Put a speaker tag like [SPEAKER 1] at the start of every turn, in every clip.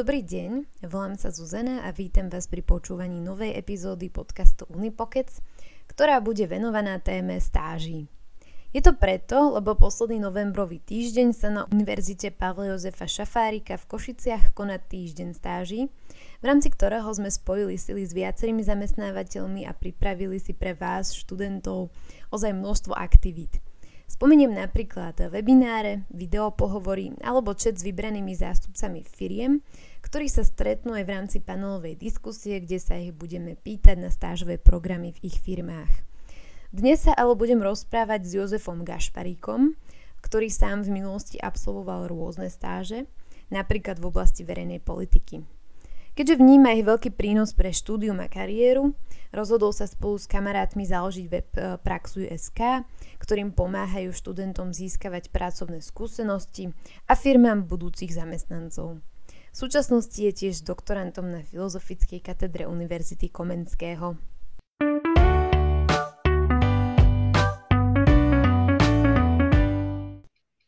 [SPEAKER 1] Dobrý deň, volám sa Zuzana a vítam vás pri počúvaní novej epizódy podcastu Unipokec, ktorá bude venovaná téme stáží. Je to preto, lebo posledný novembrový týždeň sa na Univerzite Pavla Jozefa Šafárika v Košiciach koná týždeň stáží, v rámci ktorého sme spojili sily s viacerými zamestnávateľmi a pripravili si pre vás, študentov, ozaj množstvo aktivít – Spomeniem napríklad webináre, videopohovory alebo chat s vybranými zástupcami firiem, ktorí sa stretnú aj v rámci panelovej diskusie, kde sa ich budeme pýtať na stážové programy v ich firmách. Dnes sa ale budem rozprávať s Jozefom Gašparíkom, ktorý sám v minulosti absolvoval rôzne stáže, napríklad v oblasti verejnej politiky. Keďže vníma ich veľký prínos pre štúdium a kariéru, rozhodol sa spolu s kamarátmi založiť web e, Praxuj.sk, ktorým pomáhajú študentom získavať pracovné skúsenosti a firmám budúcich zamestnancov. V súčasnosti je tiež doktorantom na Filozofickej katedre Univerzity Komenského.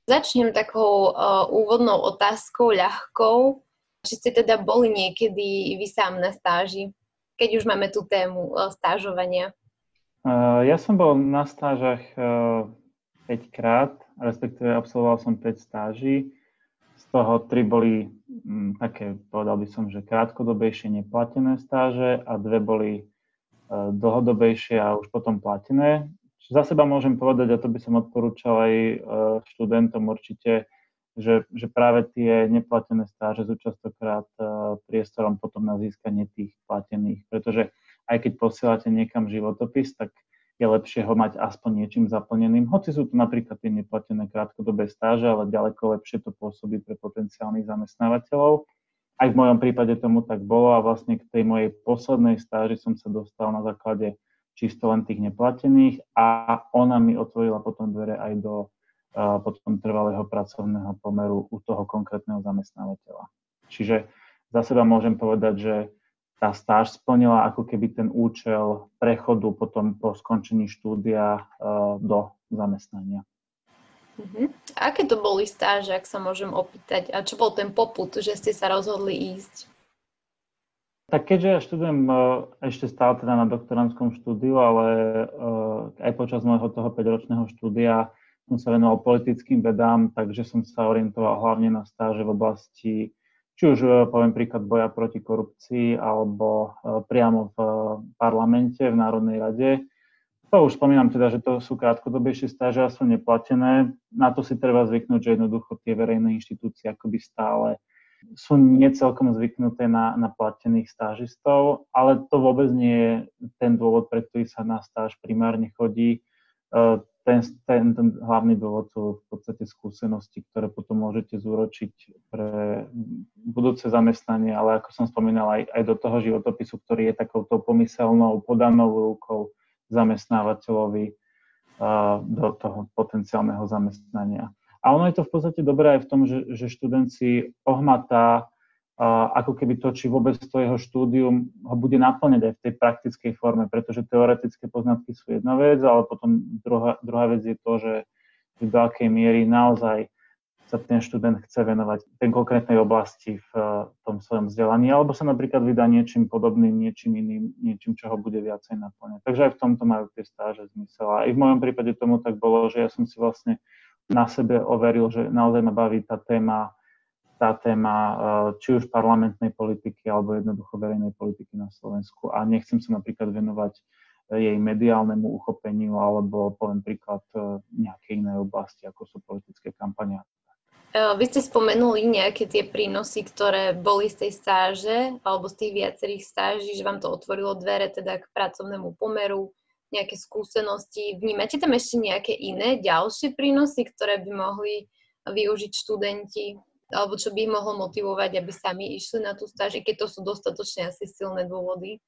[SPEAKER 1] Začnem takou uh, úvodnou otázkou, ľahkou. Či ste teda boli niekedy vy sám na stáži, keď už máme tú tému uh, stážovania?
[SPEAKER 2] Uh, ja som bol na stážach uh, 5 krát, respektíve absolvoval som 5 stáží. Z toho 3 boli také, povedal by som, že krátkodobejšie neplatené stáže a dve boli uh, dlhodobejšie a už potom platené. Za seba môžem povedať, a to by som odporúčal aj uh, študentom určite, že, že práve tie neplatené stáže sú častokrát uh, priestorom potom na získanie tých platených, pretože aj keď posielate niekam životopis, tak je lepšie ho mať aspoň niečím zaplneným. Hoci sú to napríklad tie neplatené krátkodobé stáže, ale ďaleko lepšie to pôsobí pre potenciálnych zamestnávateľov. Aj v mojom prípade tomu tak bolo a vlastne k tej mojej poslednej stáži som sa dostal na základe čisto len tých neplatených a ona mi otvorila potom dvere aj do potom trvalého pracovného pomeru u toho konkrétneho zamestnávateľa. Čiže za seba môžem povedať, že tá stáž splnila ako keby ten účel prechodu potom po skončení štúdia do zamestnania.
[SPEAKER 1] Uh-huh. Aké to boli stáže, ak sa môžem opýtať? A čo bol ten poput, že ste sa rozhodli ísť?
[SPEAKER 2] Tak keďže ja študujem ešte stále teda na doktorantskom štúdiu, ale aj počas môjho toho 5-ročného štúdia som sa venoval politickým vedám, takže som sa orientoval hlavne na stáže v oblasti, či už e, poviem príklad boja proti korupcii, alebo e, priamo v e, parlamente, v Národnej rade. To už spomínam teda, že to sú krátkodobejšie stáže a sú neplatené. Na to si treba zvyknúť, že jednoducho tie verejné inštitúcie akoby stále sú necelkom zvyknuté na, na platených stážistov, ale to vôbec nie je ten dôvod, pre ktorý sa na stáž primárne chodí ten, ten, ten hlavný dôvod sú v podstate skúsenosti, ktoré potom môžete zúročiť pre budúce zamestnanie, ale ako som spomínal, aj, aj do toho životopisu, ktorý je takouto pomyselnou, podanou rukou zamestnávateľovi uh, do toho potenciálneho zamestnania. A ono je to v podstate dobré aj v tom, že, že študent si ohmatá ako keby to, či vôbec to jeho štúdium ho bude naplňať aj v tej praktickej forme, pretože teoretické poznatky sú jedna vec, ale potom druhá, druhá vec je to, že do akej miery naozaj sa ten študent chce venovať tej konkrétnej oblasti v tom svojom vzdelaní, alebo sa napríklad vydá niečím podobným, niečím iným, niečím, čo ho bude viacej naplňať. Takže aj v tomto majú tie stáže zmysel. A aj v mojom prípade tomu tak bolo, že ja som si vlastne na sebe overil, že naozaj ma baví tá téma tá téma eh, či už parlamentnej politiky alebo jednoducho verejnej politiky na Slovensku a nechcem sa napríklad venovať eh, jej mediálnemu uchopeniu alebo poviem príklad eh, nejakej inej oblasti, ako sú politické kampania.
[SPEAKER 1] Vy ste spomenuli nejaké tie prínosy, ktoré boli z tej stáže alebo z tých viacerých stáží, že vám to otvorilo dvere teda k pracovnému pomeru, nejaké skúsenosti. Vnímate tam ešte nejaké iné ďalšie prínosy, ktoré by mohli využiť študenti alebo čo by ich mohlo motivovať, aby sami išli na tú stáž, keď to sú dostatočne asi silné dôvody?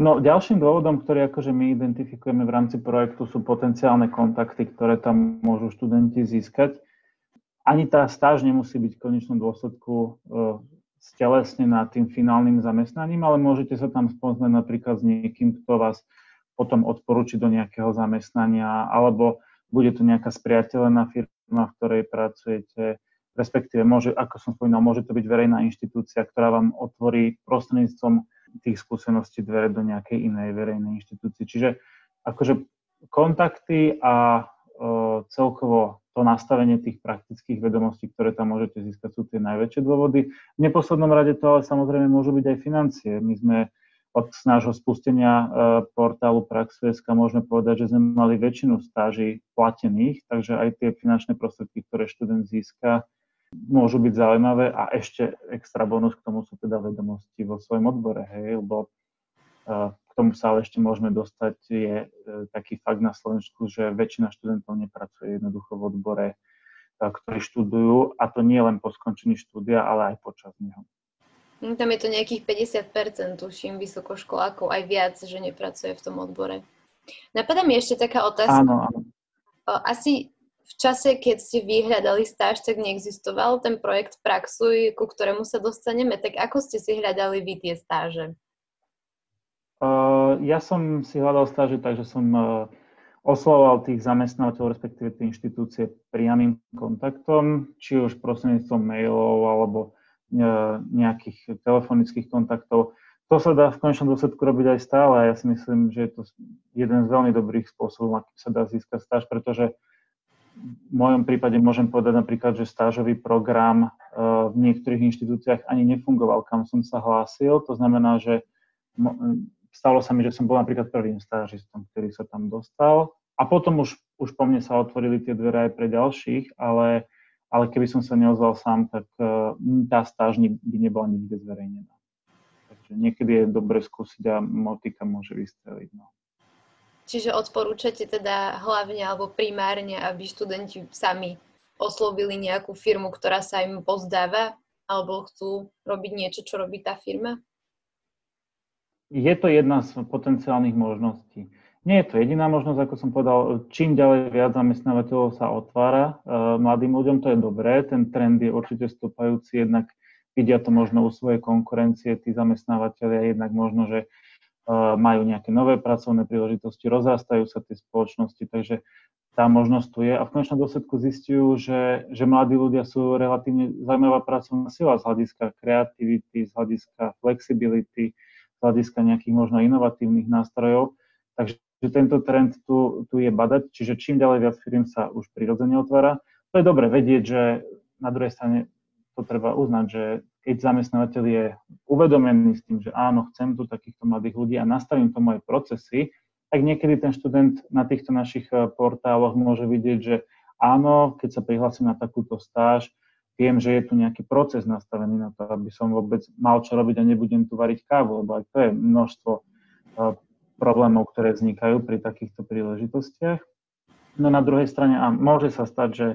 [SPEAKER 2] No, ďalším dôvodom, ktorý akože my identifikujeme v rámci projektu, sú potenciálne kontakty, ktoré tam môžu študenti získať. Ani tá stáž nemusí byť v konečnom dôsledku e, stelesnená tým finálnym zamestnaním, ale môžete sa tam spoznať napríklad s niekým, kto vás potom odporúči do nejakého zamestnania, alebo bude to nejaká spriateľená firma, v ktorej pracujete, respektíve môže, ako som spomínal, môže to byť verejná inštitúcia, ktorá vám otvorí prostredníctvom tých skúseností dvere do nejakej inej verejnej inštitúcie. Čiže akože kontakty a o, celkovo to nastavenie tých praktických vedomostí, ktoré tam môžete získať, sú tie najväčšie dôvody. V neposlednom rade to ale samozrejme môžu byť aj financie. My sme od nášho spustenia e, portálu Praxu.sk môžeme povedať, že sme mali väčšinu stáží platených, takže aj tie finančné prostriedky, ktoré študent získa, môžu byť zaujímavé a ešte extra bonus k tomu sú teda vedomosti vo svojom odbore, hej, lebo uh, k tomu sa ale ešte môžeme dostať, je uh, taký fakt na Slovensku, že väčšina študentov nepracuje jednoducho v odbore, ktorí študujú a to nie len po skončení štúdia, ale aj počas neho.
[SPEAKER 1] No, tam je to nejakých 50%, tuším, vysokoškolákov, aj viac, že nepracuje v tom odbore. Napadá mi ešte taká otázka.
[SPEAKER 2] Áno, áno.
[SPEAKER 1] Asi v čase, keď ste vyhľadali stáž, tak neexistoval ten projekt Praxuj, ku ktorému sa dostaneme. Tak ako ste si hľadali vy tie stáže?
[SPEAKER 2] Uh, ja som si hľadal stáže tak, že som uh, oslovoval tých zamestnávateľov, respektíve tie inštitúcie priamým kontaktom, či už prostredníctvom mailov alebo nejakých telefonických kontaktov. To sa dá v konečnom dôsledku robiť aj stále a ja si myslím, že je to jeden z veľmi dobrých spôsobov, akým sa dá získať stáž, pretože v mojom prípade môžem povedať napríklad, že stážový program eh, v niektorých inštitúciách ani nefungoval, kam som sa hlásil. To znamená, že stalo sa mi, že som bol napríklad prvým stážistom, ktorý sa tam dostal. A potom už, už po mne sa otvorili tie dvere aj pre ďalších, ale, ale keby som sa neozval sám, tak eh, tá stáž by nebola nikde zverejnená. Takže niekedy je dobre skúsiť a motika môže vystreliť. No.
[SPEAKER 1] Čiže odporúčate teda hlavne alebo primárne, aby študenti sami oslovili nejakú firmu, ktorá sa im pozdáva alebo chcú robiť niečo, čo robí tá firma?
[SPEAKER 2] Je to jedna z potenciálnych možností. Nie je to jediná možnosť, ako som povedal, čím ďalej viac zamestnávateľov sa otvára uh, mladým ľuďom, to je dobré, ten trend je určite stúpajúci, jednak vidia to možno u svojej konkurencie, tí zamestnávateľia, jednak možno, že majú nejaké nové pracovné príležitosti, rozrastajú sa tie spoločnosti, takže tá možnosť tu je a v konečnom dôsledku zistujú, že, že mladí ľudia sú relatívne zaujímavá pracovná sila z hľadiska kreativity, z hľadiska flexibility, z hľadiska nejakých možno inovatívnych nástrojov. Takže tento trend tu, tu je badať, čiže čím ďalej viac firm sa už prirodzene otvára. To je dobre vedieť, že na druhej strane to treba uznať, že keď zamestnávateľ je uvedomený s tým, že áno, chcem tu takýchto mladých ľudí a nastavím to moje procesy, tak niekedy ten študent na týchto našich eh, portáloch môže vidieť, že áno, keď sa prihlásim na takúto stáž, viem, že je tu nejaký proces nastavený na to, aby som vôbec mal čo robiť a nebudem tu variť kávu, lebo aj to je množstvo eh, problémov, ktoré vznikajú pri takýchto príležitostiach. No na druhej strane, a môže sa stať, že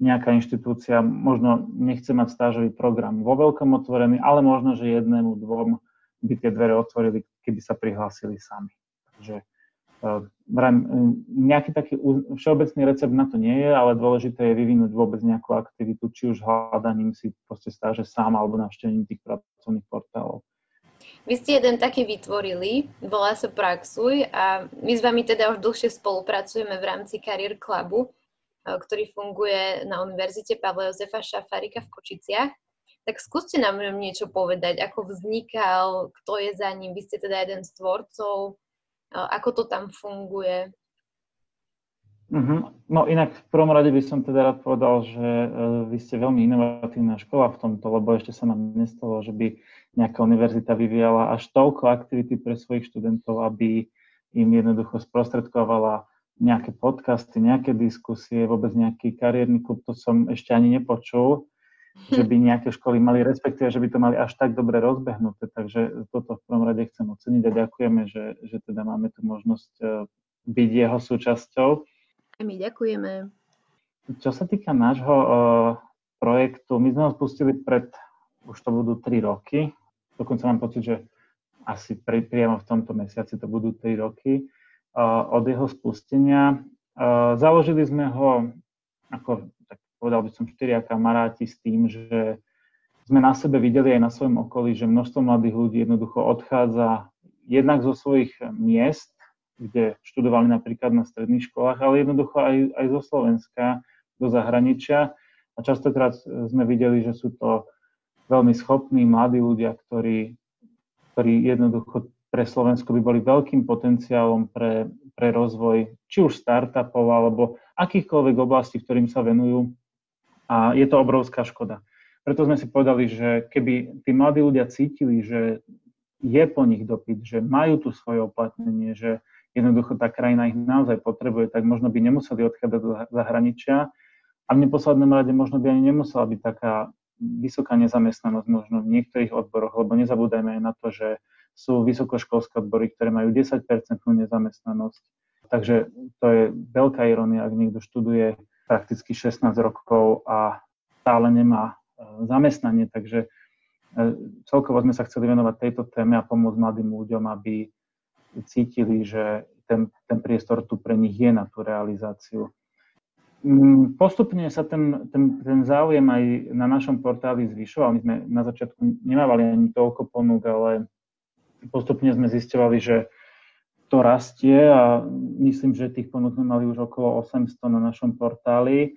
[SPEAKER 2] nejaká inštitúcia možno nechce mať stážový program vo veľkom otvorený, ale možno, že jednému, dvom by tie dvere otvorili, keby sa prihlásili sami. Takže uh, nejaký taký všeobecný recept na to nie je, ale dôležité je vyvinúť vôbec nejakú aktivitu, či už hľadaním si proste stáže sám alebo navštevením tých pracovných portálov.
[SPEAKER 1] Vy ste jeden taký vytvorili, volá sa Praxuj a my s vami teda už dlhšie spolupracujeme v rámci Career Clubu Eh, ktorý funguje na Univerzite Pavla Jozefa Šafárika v Kočiciach. Tak skúste nám niečo povedať, ako vznikal, kto je za ním, vy ste teda jeden z tvorcov, eh, ako to tam funguje.
[SPEAKER 2] Uh-huh. No inak v prvom rade by som teda rád povedal, že uh, vy ste veľmi inovatívna škola v tomto, lebo ešte sa nám nestalo, že by nejaká univerzita vyvíjala až toľko aktivity pre svojich študentov, aby im jednoducho sprostredkovala nejaké podcasty, nejaké diskusie, vôbec nejaký kariérny klub, to som ešte ani nepočul, že by nejaké školy mali, respektíve, že by to mali až tak dobre rozbehnuté. Takže toto v prvom rade chcem oceniť a ďakujeme, že, že teda máme tu možnosť e, byť jeho súčasťou.
[SPEAKER 1] My ďakujeme.
[SPEAKER 2] Čo sa týka nášho uh, projektu, my sme ho spustili pred, už to budú 3 roky, dokonca mám pocit, že asi pri, priamo v tomto mesiaci to budú 3 roky od jeho spustenia. Založili sme ho, ako tak povedal by som, štyria kamaráti s tým, že sme na sebe videli aj na svojom okolí, že množstvo mladých ľudí jednoducho odchádza jednak zo svojich miest, kde študovali napríklad na stredných školách, ale jednoducho aj, aj zo Slovenska do zahraničia A častokrát sme videli, že sú to veľmi schopní mladí ľudia, ktorí, ktorí jednoducho pre Slovensko by boli veľkým potenciálom pre, pre rozvoj či už startupov alebo akýchkoľvek oblastí, ktorým sa venujú. A je to obrovská škoda. Preto sme si povedali, že keby tí mladí ľudia cítili, že je po nich dopyt, že majú tu svoje oplatnenie, že jednoducho tá krajina ich naozaj potrebuje, tak možno by nemuseli odchádzať do zahraničia a v neposlednom rade možno by ani nemusela byť taká vysoká nezamestnanosť možno v niektorých odboroch, lebo nezabúdajme aj na to, že sú vysokoškolské odbory, ktoré majú 10% nezamestnanosť. Takže to je veľká ironia, ak niekto študuje prakticky 16 rokov a stále nemá e, zamestnanie. Takže e, celkovo sme sa chceli venovať tejto téme a pomôcť mladým ľuďom, aby cítili, že ten, ten priestor tu pre nich je na tú realizáciu. Mm, postupne sa ten, ten, ten záujem aj na našom portáli zvyšoval. My sme na začiatku nemávali ani toľko ponúk, ale postupne sme zistovali, že to rastie a myslím, že tých ponúk sme mali už okolo 800 na našom portáli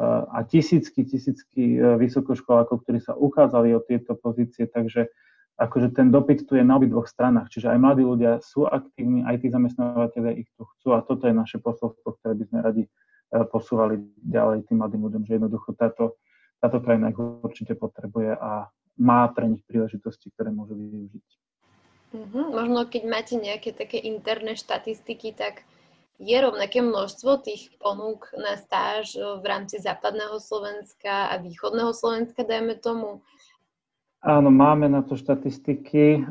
[SPEAKER 2] a tisícky, tisícky e, vysokoškolákov, ktorí sa uchádzali o tieto pozície, takže akože ten dopyt tu je na obidvoch stranách, čiže aj mladí ľudia sú aktívni, aj tí zamestnávateľe ich tu chcú a toto je naše posolstvo, ktoré by sme radi E, posúvali ďalej tým mladým ľuďom, že jednoducho táto, táto krajina ich určite potrebuje a má pre nich príležitosti, ktoré môžu využiť.
[SPEAKER 1] Mm-hmm. Možno keď máte nejaké také interné štatistiky, tak je rovnaké množstvo tých ponúk na stáž v rámci západného Slovenska a východného Slovenska, dajme tomu?
[SPEAKER 2] Áno, máme na to štatistiky.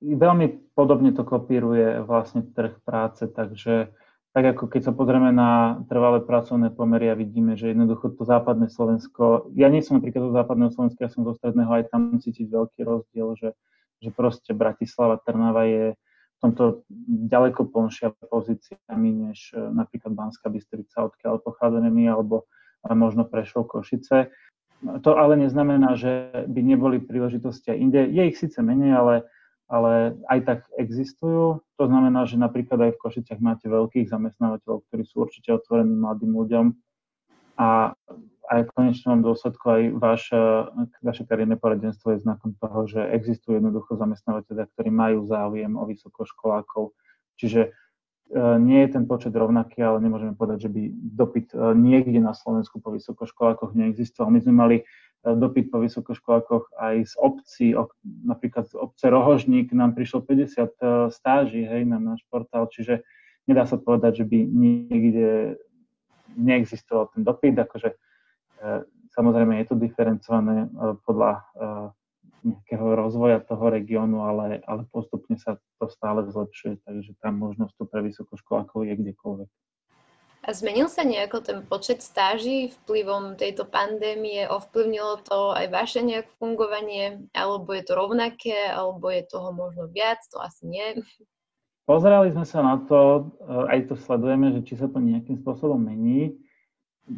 [SPEAKER 2] veľmi podobne to kopíruje vlastne trh práce, takže tak ako keď sa pozrieme na trvalé pracovné pomery a vidíme, že jednoducho to západné Slovensko, ja nie som napríklad zo západného Slovenska, ja som zo stredného, aj tam cítiť veľký rozdiel, že, že proste Bratislava, Trnava je v tomto ďaleko plnšia pozíciami než e, napríklad Banská Bystrica, odkiaľ pochádzame my, alebo možno Prešov, Košice. To ale neznamená, že by neboli príležitosti aj inde. Je ich síce menej, ale ale aj tak existujú. To znamená, že napríklad aj v Košiciach máte veľkých zamestnávateľov, ktorí sú určite otvorení mladým ľuďom a aj v konečnom dôsledku aj vaše, vaše kariérne poradenstvo je znakom toho, že existujú jednoducho zamestnávateľia, ktorí majú záujem o vysokoškolákov. Čiže e, nie je ten počet rovnaký, ale nemôžeme povedať, že by dopyt e, niekde na Slovensku po vysokoškolákoch neexistoval. My sme mali dopyt po vysokoškolákoch aj z obcí, napríklad z obce Rohožník nám prišlo 50 e, stáží hej, na náš portál, čiže nedá sa povedať, že by niekde neexistoval ten dopyt, akože e, samozrejme je to diferencované podľa nejakého rozvoja toho regiónu, ale, ale postupne sa to stále zlepšuje, takže tam možnosť tu pre vysokoškolákov je kdekoľvek.
[SPEAKER 1] A zmenil sa nejako ten počet stáží vplyvom tejto pandémie? Ovplyvnilo to aj vaše nejaké fungovanie? Alebo je to rovnaké? Alebo je toho možno viac? To asi nie.
[SPEAKER 2] Pozerali sme sa na to, eh, aj to sledujeme, že či sa to nejakým spôsobom mení.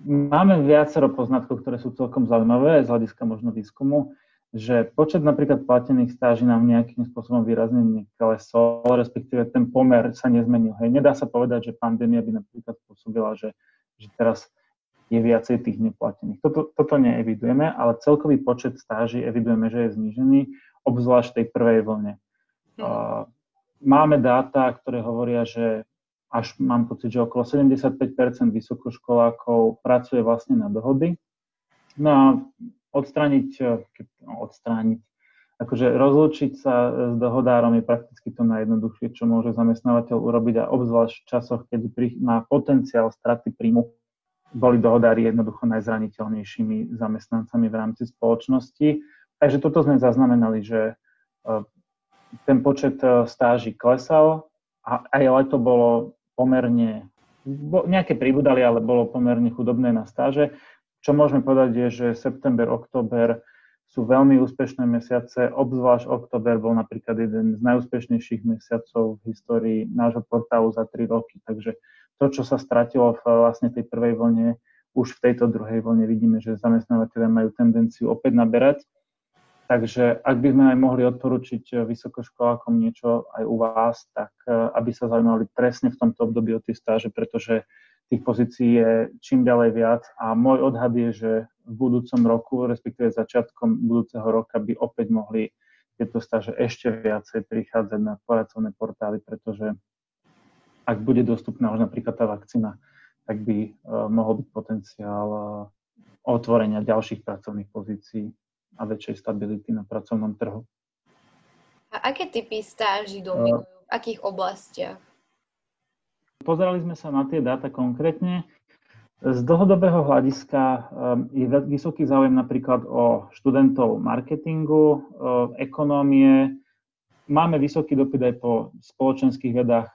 [SPEAKER 2] Máme viacero poznatkov, ktoré sú celkom zaujímavé aj z hľadiska možno výskumu že počet napríklad platených stáží nám nejakým spôsobom výrazne neklesol, respektíve ten pomer sa nezmenil. Hej, nedá sa povedať, že pandémia by napríklad spôsobila, že, že teraz je viacej tých neplatených. Toto, toto neevidujeme, ale celkový počet stáží evidujeme, že je znížený, obzvlášť tej prvej vlne. Uh, máme dáta, ktoré hovoria, že až mám pocit, že okolo 75% vysokoškolákov pracuje vlastne na dohody. No a odstrániť, eh, no, odstrániť, akože rozlúčiť sa s dohodárom je prakticky to najjednoduchšie, čo môže zamestnávateľ urobiť a obzvlášť v časoch, keď má potenciál straty príjmu, boli dohodári jednoducho najzraniteľnejšími zamestnancami v rámci spoločnosti. Takže toto sme zaznamenali, že eh, ten počet stáží klesal a aj leto bolo pomerne, nejaké pribudali, ale bolo pomerne chudobné na stáže. Čo môžeme povedať je, že september, október sú veľmi úspešné mesiace, obzvlášť október bol napríklad jeden z najúspešnejších mesiacov v histórii nášho portálu za 3 roky. Takže to, čo sa stratilo v vlastne tej prvej vlne, už v tejto druhej vlne vidíme, že zamestnávateľe majú tendenciu opäť naberať. Takže ak by sme aj mohli odporučiť vysokoškolákom niečo aj u vás, tak aby sa zaujímali presne v tomto období o tie stáže, pretože tých pozícií je čím ďalej viac a môj odhad je, že v budúcom roku, respektíve začiatkom budúceho roka by opäť mohli tieto stáže ešte viacej prichádzať na pracovné portály, pretože ak bude dostupná už napríklad tá vakcína, tak by uh, mohol byť potenciál uh, otvorenia ďalších pracovných pozícií a väčšej stability na pracovnom trhu.
[SPEAKER 1] A aké typy stáží dominujú? V akých oblastiach?
[SPEAKER 2] Pozerali sme sa na tie dáta konkrétne. Z dlhodobého hľadiska um, je vysoký záujem napríklad o študentov marketingu, ekonómie. Máme vysoký dopyt aj po spoločenských vedách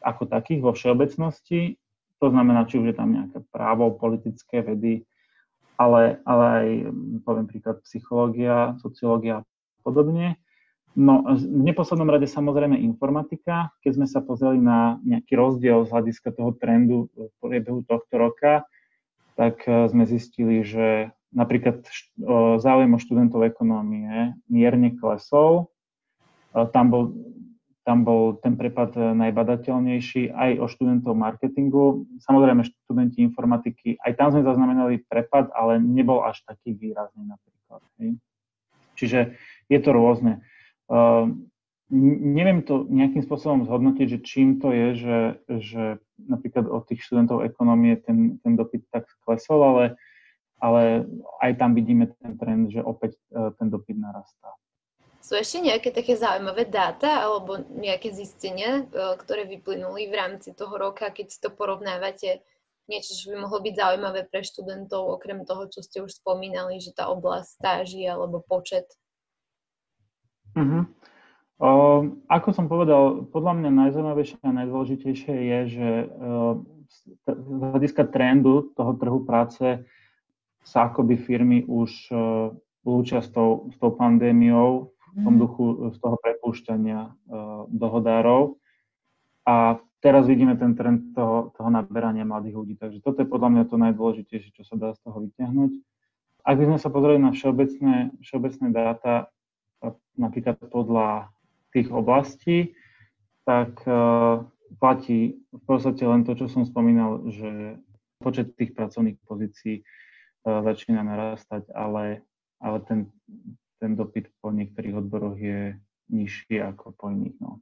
[SPEAKER 2] ako takých vo všeobecnosti. To znamená, či už je tam nejaké právo, politické vedy, ale, ale aj, poviem príklad, psychológia, sociológia a podobne. No, v neposlednom rade samozrejme informatika. Keď sme sa pozreli na nejaký rozdiel z hľadiska toho trendu v priebehu tohto roka, tak e, sme zistili, že napríklad záujem o študentov ekonómie mierne klesol. Tam bol, tam bol ten prepad najbadateľnejší aj o študentov marketingu. Samozrejme, študenti informatiky, aj tam sme zaznamenali prepad, ale nebol až taký výrazný napríklad. Čiže je to rôzne. Ehm, neviem to nejakým spôsobom zhodnotiť, že čím to je, že, že napríklad od tých študentov ekonomie ten, ten dopyt tak klesol, ale, ale aj tam vidíme ten trend, že opäť e, ten dopyt narastá.
[SPEAKER 1] Sú ešte nejaké také zaujímavé dáta alebo nejaké zistenia, e, ktoré vyplynuli v rámci toho roka, keď si to porovnávate niečo, čo by mohlo byť zaujímavé pre študentov, okrem toho, čo ste už spomínali, že tá oblasť stáží alebo počet
[SPEAKER 2] Uh-huh. O, ako som povedal, podľa mňa najzaujímavejšie a najdôležitejšie je, že uh, z hľadiska trendu toho trhu práce sa akoby firmy už uh, lúčia s tou, s tou pandémiou v tom mhm. duchu z toho prepúšťania uh, dohodárov. A teraz vidíme ten trend toho, toho naberania mladých ľudí. Takže toto je podľa mňa to najdôležitejšie, čo sa dá z toho vyťahnuť. Ak by sme sa pozreli na všeobecné, všeobecné dáta, napríklad podľa tých oblastí, tak uh, platí v podstate len to, čo som spomínal, že počet tých pracovných pozícií uh, začína narastať, ale, ale ten, ten dopyt po niektorých odboroch je nižší ako po iných. No.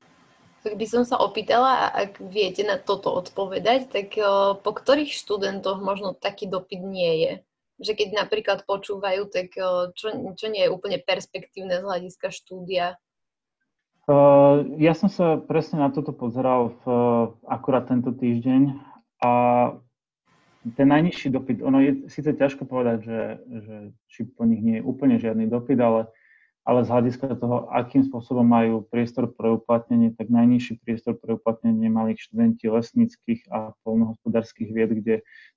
[SPEAKER 1] Tak by som sa opýtala, ak viete na toto odpovedať, tak uh, po ktorých študentoch možno taký dopyt nie je? Že keď napríklad počúvajú, tak čo, čo nie je úplne perspektívne z hľadiska štúdia?
[SPEAKER 2] Uh, ja som sa presne na toto pozeral v, akurát tento týždeň a ten najnižší dopyt, ono je síce ťažko povedať, že, že či po nich nie je úplne žiadny dopyt, ale, ale z hľadiska toho, akým spôsobom majú priestor pre uplatnenie, tak najnižší priestor pre uplatnenie mali študenti lesníckých a polnohospodárských vied, kde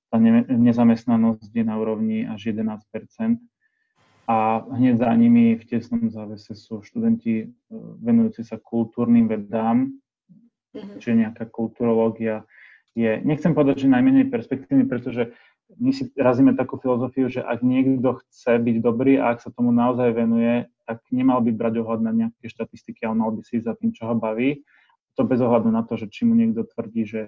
[SPEAKER 2] tá nezamestnanosť je na úrovni až 11% a hneď za nimi v tesnom závese sú študenti e, venujúci sa kultúrnym vedám, mm-hmm. čiže nejaká kulturológia je, nechcem povedať, že najmenej perspektívny, pretože my si razíme takú filozofiu, že ak niekto chce byť dobrý a ak sa tomu naozaj venuje, tak nemal by brať ohľad na nejaké štatistiky, ale mal by si za tým, čo ho baví. To bez ohľadu na to, že či mu niekto tvrdí, že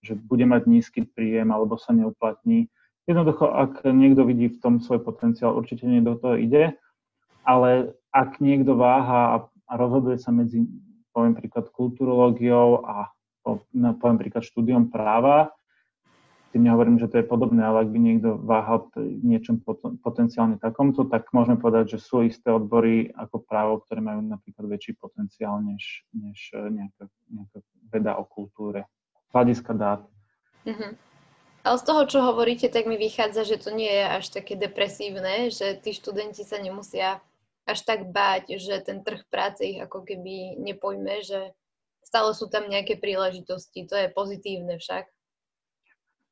[SPEAKER 2] že bude mať nízky príjem alebo sa neuplatní. Jednoducho, ak niekto vidí v tom svoj potenciál, určite nie do toho ide, ale ak niekto váha a rozhoduje sa medzi, poviem príklad, kulturológiou a poviem príklad štúdiom práva, tým nehovorím, že to je podobné, ale ak by niekto váhal niečom potenciálne takomto, tak môžeme povedať, že sú isté odbory ako právo, ktoré majú napríklad väčší potenciál než, než nejaká, nejaká veda o kultúre hľadiska dát.
[SPEAKER 1] Uh-huh. Ale z toho, čo hovoríte, tak mi vychádza, že to nie je až také depresívne, že tí študenti sa nemusia až tak báť, že ten trh práce ich ako keby nepojme, že stále sú tam nejaké príležitosti. To je pozitívne však.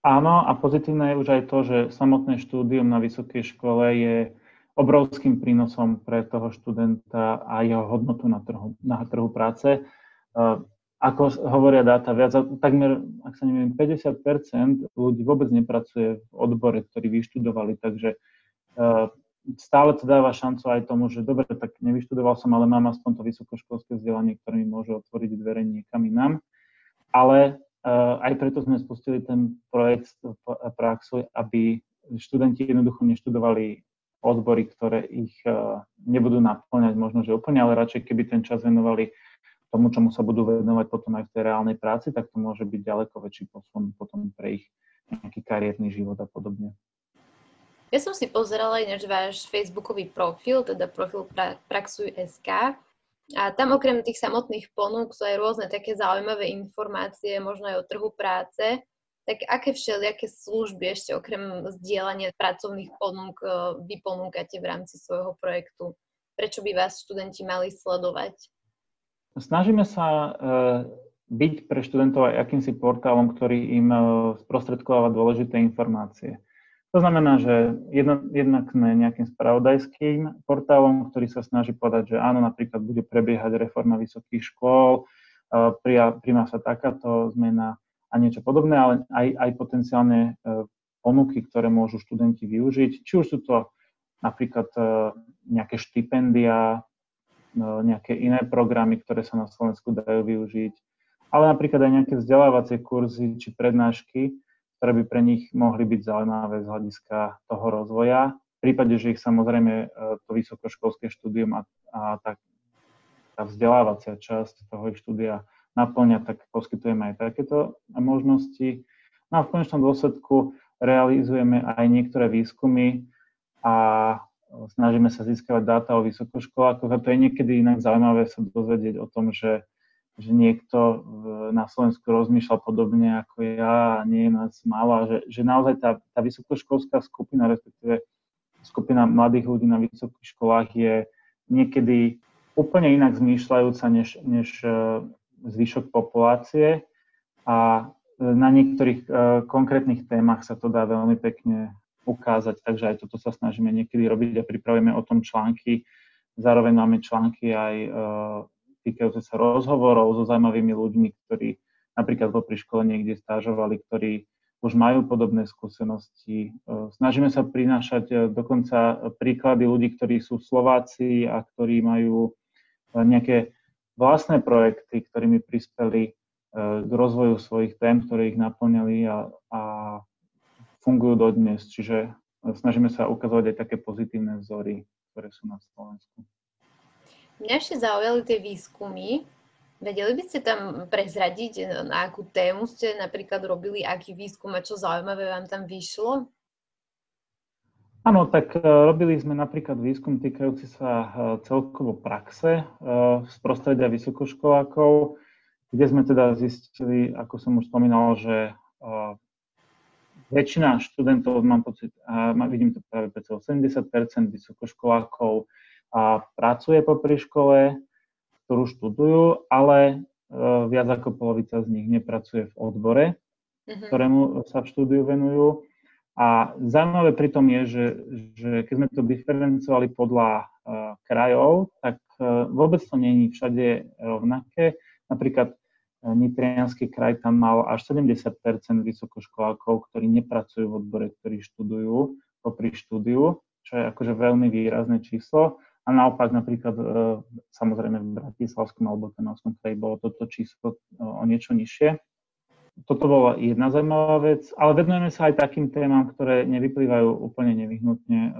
[SPEAKER 2] Áno, a pozitívne je už aj to, že samotné štúdium na vysokej škole je obrovským prínosom pre toho študenta a jeho hodnotu na trhu, na trhu práce ako hovoria dáta, viac, takmer, ak sa neviem, 50% ľudí vôbec nepracuje v odbore, ktorý vyštudovali, takže uh, stále to dáva šancu aj tomu, že dobre, tak nevyštudoval som, ale mám aspoň to vysokoškolské vzdelanie, ktoré mi môže otvoriť dvere niekam inám. Ale uh, aj preto sme spustili ten projekt Praxuj, aby študenti jednoducho neštudovali odbory, ktoré ich uh, nebudú naplňať možno, že úplne, ale radšej keby ten čas venovali tomu, čomu sa budú venovať potom aj v tej reálnej práci, tak to môže byť ďaleko väčší posun potom pre ich nejaký kariérny život a podobne.
[SPEAKER 1] Ja som si pozerala ináč váš facebookový profil, teda profil pra- Praxuj.sk a tam okrem tých samotných ponúk sú aj rôzne také zaujímavé informácie, možno aj o trhu práce. Tak aké všelijaké služby ešte okrem zdieľania pracovných ponúk e, vy ponúkate v rámci svojho projektu? Prečo by vás študenti mali sledovať?
[SPEAKER 2] Snažíme sa e, byť pre študentov aj akýmsi portálom, ktorý im e, sprostredkováva dôležité informácie. To znamená, že jedno, jednak sme nejakým spravodajským portálom, ktorý sa snaží povedať, že áno, napríklad bude prebiehať reforma vysokých škôl, príjma sa takáto zmena a niečo podobné, ale aj, aj potenciálne e, ponuky, ktoré môžu študenti využiť. Či už sú to napríklad e, nejaké štipendia, e, nejaké iné programy, ktoré sa na Slovensku dajú využiť, ale napríklad aj nejaké vzdelávacie kurzy či prednášky, ktoré by pre nich mohli byť zaujímavé z hľadiska toho rozvoja. V prípade, že ich samozrejme e, to vysokoškolské štúdium a, a tá, tá vzdelávacia časť toho ich štúdia naplňa, tak poskytujeme aj takéto možnosti. No a v konečnom dôsledku realizujeme aj niektoré výskumy a snažíme sa získavať dáta o vysokoškolákoch a to je niekedy inak zaujímavé sa dozvedieť o tom, že že niekto na Slovensku rozmýšľa podobne ako ja a nie je nás málo a že, že naozaj tá, tá vysokoškolská skupina, respektíve skupina mladých ľudí na vysokých školách je niekedy úplne inak zmýšľajúca než, než e, zvyšok populácie a na niektorých uh, konkrétnych témach sa to dá veľmi pekne ukázať, takže aj toto sa snažíme niekedy robiť a pripravujeme o tom články. Zároveň máme články aj uh, týkajúce sa rozhovorov so zaujímavými ľuďmi, ktorí napríklad vo škole niekde stážovali, ktorí už majú podobné skúsenosti. E, snažíme sa prinášať e, dokonca príklady ľudí, ktorí sú Slováci a ktorí majú e, nejaké vlastné projekty, ktorými prispeli k rozvoju svojich tém, ktoré ich naplňali a, a fungujú dodnes. Čiže snažíme sa ukazovať aj také pozitívne vzory, ktoré sú na Slovensku.
[SPEAKER 1] Mňa ešte zaujali tie výskumy. Vedeli by ste tam prezradiť, na akú tému ste napríklad robili, aký výskum a čo zaujímavé vám tam vyšlo?
[SPEAKER 2] Áno, tak e, robili sme napríklad výskum týkajúci sa e, celkovo praxe e, z prostredia vysokoškolákov, kde sme teda zistili, ako som už spomínal, že väčšina študentov, mám pocit, a vidím to práve 80% vysokoškolákov a pracuje po škole, ktorú študujú, ale e, viac ako polovica z nich nepracuje v odbore, uh-huh. ktorému sa v štúdiu venujú. A zaujímavé pri tom je, že, že keď sme to diferencovali podľa uh, krajov, tak uh, vôbec to není všade rovnaké. Napríklad uh, Nitrianský kraj tam mal až 70% vysokoškolákov, ktorí nepracujú v odbore, ktorí študujú popri štúdiu, čo je akože veľmi výrazné číslo. A naopak napríklad e, samozrejme v Bratislavskom alebo Trnavskom kraji bolo toto číslo e, o niečo nižšie. Toto bola jedna zaujímavá vec, ale venujeme sa aj takým témam, ktoré nevyplývajú úplne nevyhnutne e,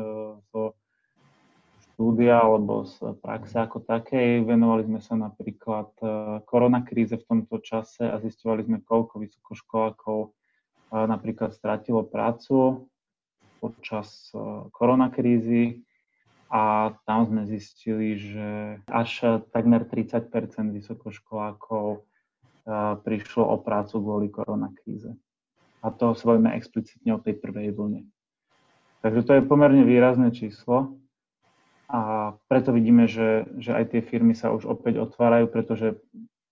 [SPEAKER 2] zo štúdia alebo z praxe ako takej. Venovali sme sa napríklad koronakríze v tomto čase a zistovali sme, koľko vysokoškolákov napríklad stratilo prácu počas koronakrízy a tam sme zistili, že až takmer 30% vysokoškolákov prišlo o prácu kvôli koronakríze. A to bavíme explicitne o tej prvej vlne. Takže to je pomerne výrazné číslo a preto vidíme, že, že aj tie firmy sa už opäť otvárajú, pretože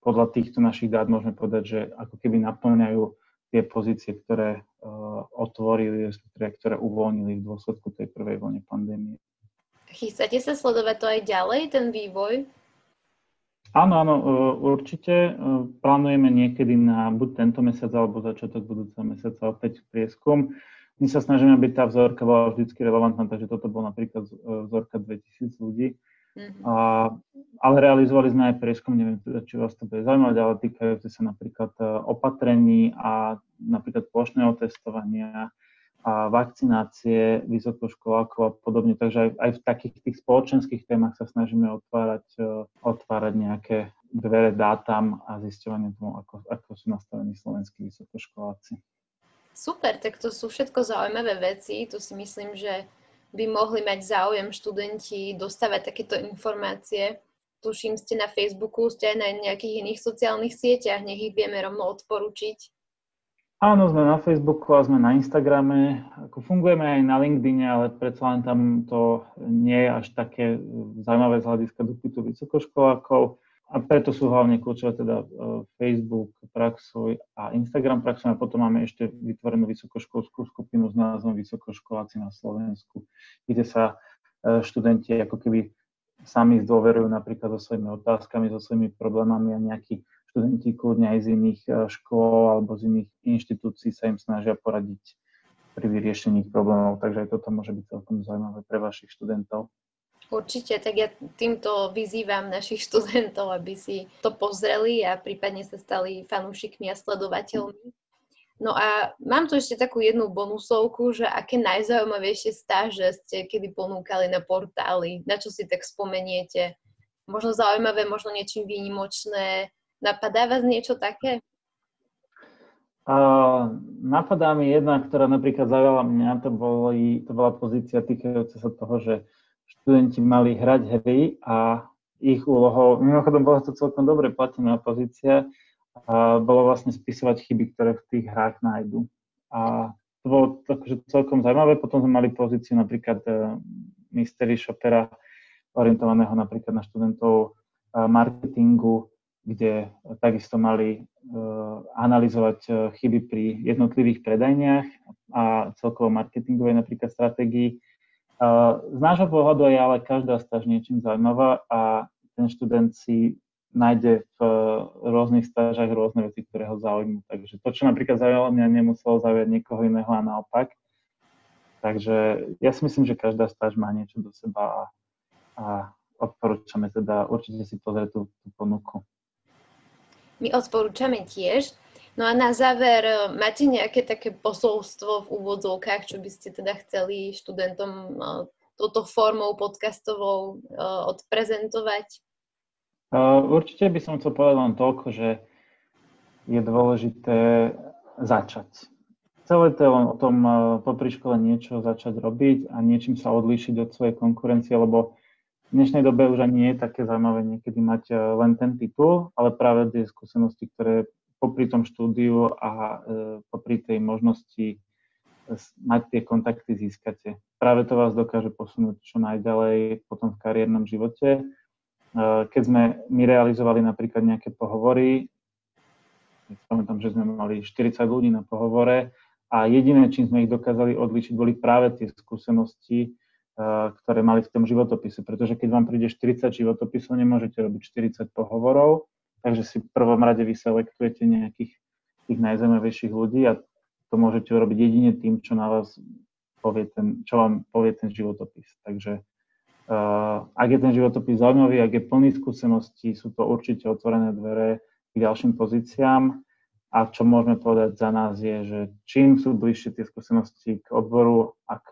[SPEAKER 2] podľa týchto našich dát môžeme povedať, že ako keby naplňajú tie pozície, ktoré uh, otvorili, ktoré uvoľnili v dôsledku tej prvej vlne pandémie.
[SPEAKER 1] Chystáte sa sledovať to aj ďalej, ten vývoj?
[SPEAKER 2] Áno, áno, e, určite. E, plánujeme niekedy na buď tento mesiac alebo začiatok budúceho mesiaca opäť prieskum. my sa snažíme, aby tá vzorka bola vždy relevantná, takže toto bol napríklad vzorka 2000 ľudí. Mm-hmm. A, ale realizovali sme aj prieskum, neviem teda, či vás to bude zaujímať, ale týkajúce sa napríklad e, opatrení a napríklad plošného testovania a vakcinácie vysokoškolákov a podobne. Takže aj, aj v takých tých spoločenských témach sa snažíme otvárať, e, otvárať nejaké dvere dátam a zisťovanie tomu, ako, ako sú nastavení slovenskí vysokoškoláci.
[SPEAKER 1] Super, tak to sú všetko zaujímavé veci. Tu si myslím, že by mohli mať záujem študenti dostávať takéto informácie. Tuším, ste na Facebooku, ste aj na nejakých iných sociálnych sieťach, nech ich vieme rovno odporučiť.
[SPEAKER 2] Áno, sme na Facebooku a sme na Instagrame. Ako fungujeme aj na LinkedIne, ale predsa len tam to nie je až také zaujímavé z hľadiska dopytu vysokoškolákov. A preto sú hlavne kľúčové teda e, Facebook, Praxoj a Instagram Praxoj a potom máme ešte vytvorenú vysokoškolskú skupinu s názvom Vysokoškoláci na Slovensku, kde sa e, študenti ako keby sami zdôverujú napríklad so svojimi otázkami, so svojimi problémami a nejakí študenti kľudne aj z iných e, škôl alebo z iných inštitúcií sa im snažia poradiť pri vyriešení problémov, takže aj toto môže byť celkom zaujímavé pre vašich študentov.
[SPEAKER 1] Určite, tak ja týmto vyzývam našich študentov, aby si to pozreli a prípadne sa stali fanúšikmi a sledovateľmi. No a mám tu ešte takú jednu bonusovku, že aké najzaujímavejšie stáže ste kedy ponúkali na portáli, na čo si tak spomeniete? Možno zaujímavé, možno niečím výnimočné. Napadá vás niečo také?
[SPEAKER 2] Uh, napadá mi jedna, ktorá napríklad zaujala mňa, to, boli, to bola pozícia týkajúca sa toho, že študenti mali hrať hry a ich úlohou, mimochodom bola to celkom dobre platená pozícia, a bolo vlastne spisovať chyby, ktoré v tých hrách nájdu. A to bolo akože celkom zaujímavé. Potom sme mali pozíciu napríklad uh, mystery shopera, orientovaného napríklad na študentov uh, marketingu, kde takisto mali uh, analyzovať chyby pri jednotlivých predajniach a celkovo marketingovej napríklad stratégii z nášho pohľadu je ale každá stáž niečím zaujímavá a ten študent si nájde v rôznych stážach rôzne veci, ktoré ho zaujímujú. Takže to, čo napríklad zaujalo mňa, nemuselo zaujať niekoho iného a naopak. Takže ja si myslím, že každá stáž má niečo do seba a, a odporúčame teda určite si pozrieť tú, tú ponuku.
[SPEAKER 1] My odporúčame tiež. No a na záver, e, máte nejaké také posolstvo v úvodzovkách, čo by ste teda chceli študentom e, touto formou podcastovou e, odprezentovať?
[SPEAKER 2] Určite by som chcel povedať len toľko, že je dôležité začať. Celé to je len o tom popri škole niečo začať robiť a niečím sa odlíšiť od svojej konkurencie, lebo v dnešnej dobe už ani nie je také zaujímavé niekedy mať len ten titul, ale práve tie skúsenosti, ktoré popri tom štúdiu a e, popri tej možnosti mať tie kontakty získate. Práve to vás dokáže posunúť čo najďalej potom v kariérnom živote. E, keď sme my realizovali napríklad nejaké pohovory, pamätám, že sme mali 40 ľudí na pohovore a jediné, čím sme ich dokázali odlišiť, boli práve tie skúsenosti, e, ktoré mali v tom životopise. Pretože keď vám príde 40 životopisov, nemôžete robiť 40 pohovorov, Takže si v prvom rade vyselektujete nejakých tých najzaujímavejších ľudí a to môžete urobiť jedine tým, čo na vás povie ten, čo vám povie ten životopis. Takže uh, ak je ten životopis zaujímavý, ak je plný skúseností, sú to určite otvorené dvere k ďalším pozíciám. A čo môžeme povedať za nás je, že čím sú bližšie tie skúsenosti k odboru a k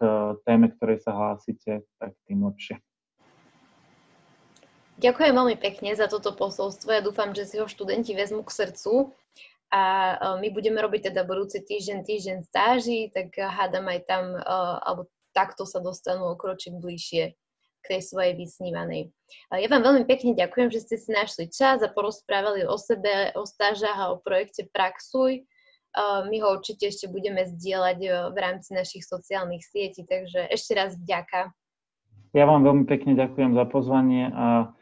[SPEAKER 2] téme, ktorej sa hlásite, tak tým lepšie.
[SPEAKER 1] Ďakujem veľmi pekne za toto posolstvo. Ja dúfam, že si ho študenti vezmú k srdcu. A e, my budeme robiť teda budúci týždeň, týždeň stáži, tak hádam aj tam, e, alebo takto sa dostanú okročiť bližšie k tej svojej vysnívanej. Ja vám veľmi pekne ďakujem, že ste si našli čas a porozprávali o sebe, o stážach a o projekte Praxuj. E, my ho určite ešte budeme zdieľať v rámci našich sociálnych sietí, takže ešte raz vďaka.
[SPEAKER 2] Ja vám veľmi pekne ďakujem za pozvanie a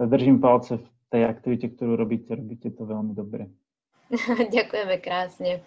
[SPEAKER 2] držím palce v tej aktivite, ktorú robíte. Robíte to veľmi dobre.
[SPEAKER 1] Ďakujeme krásne.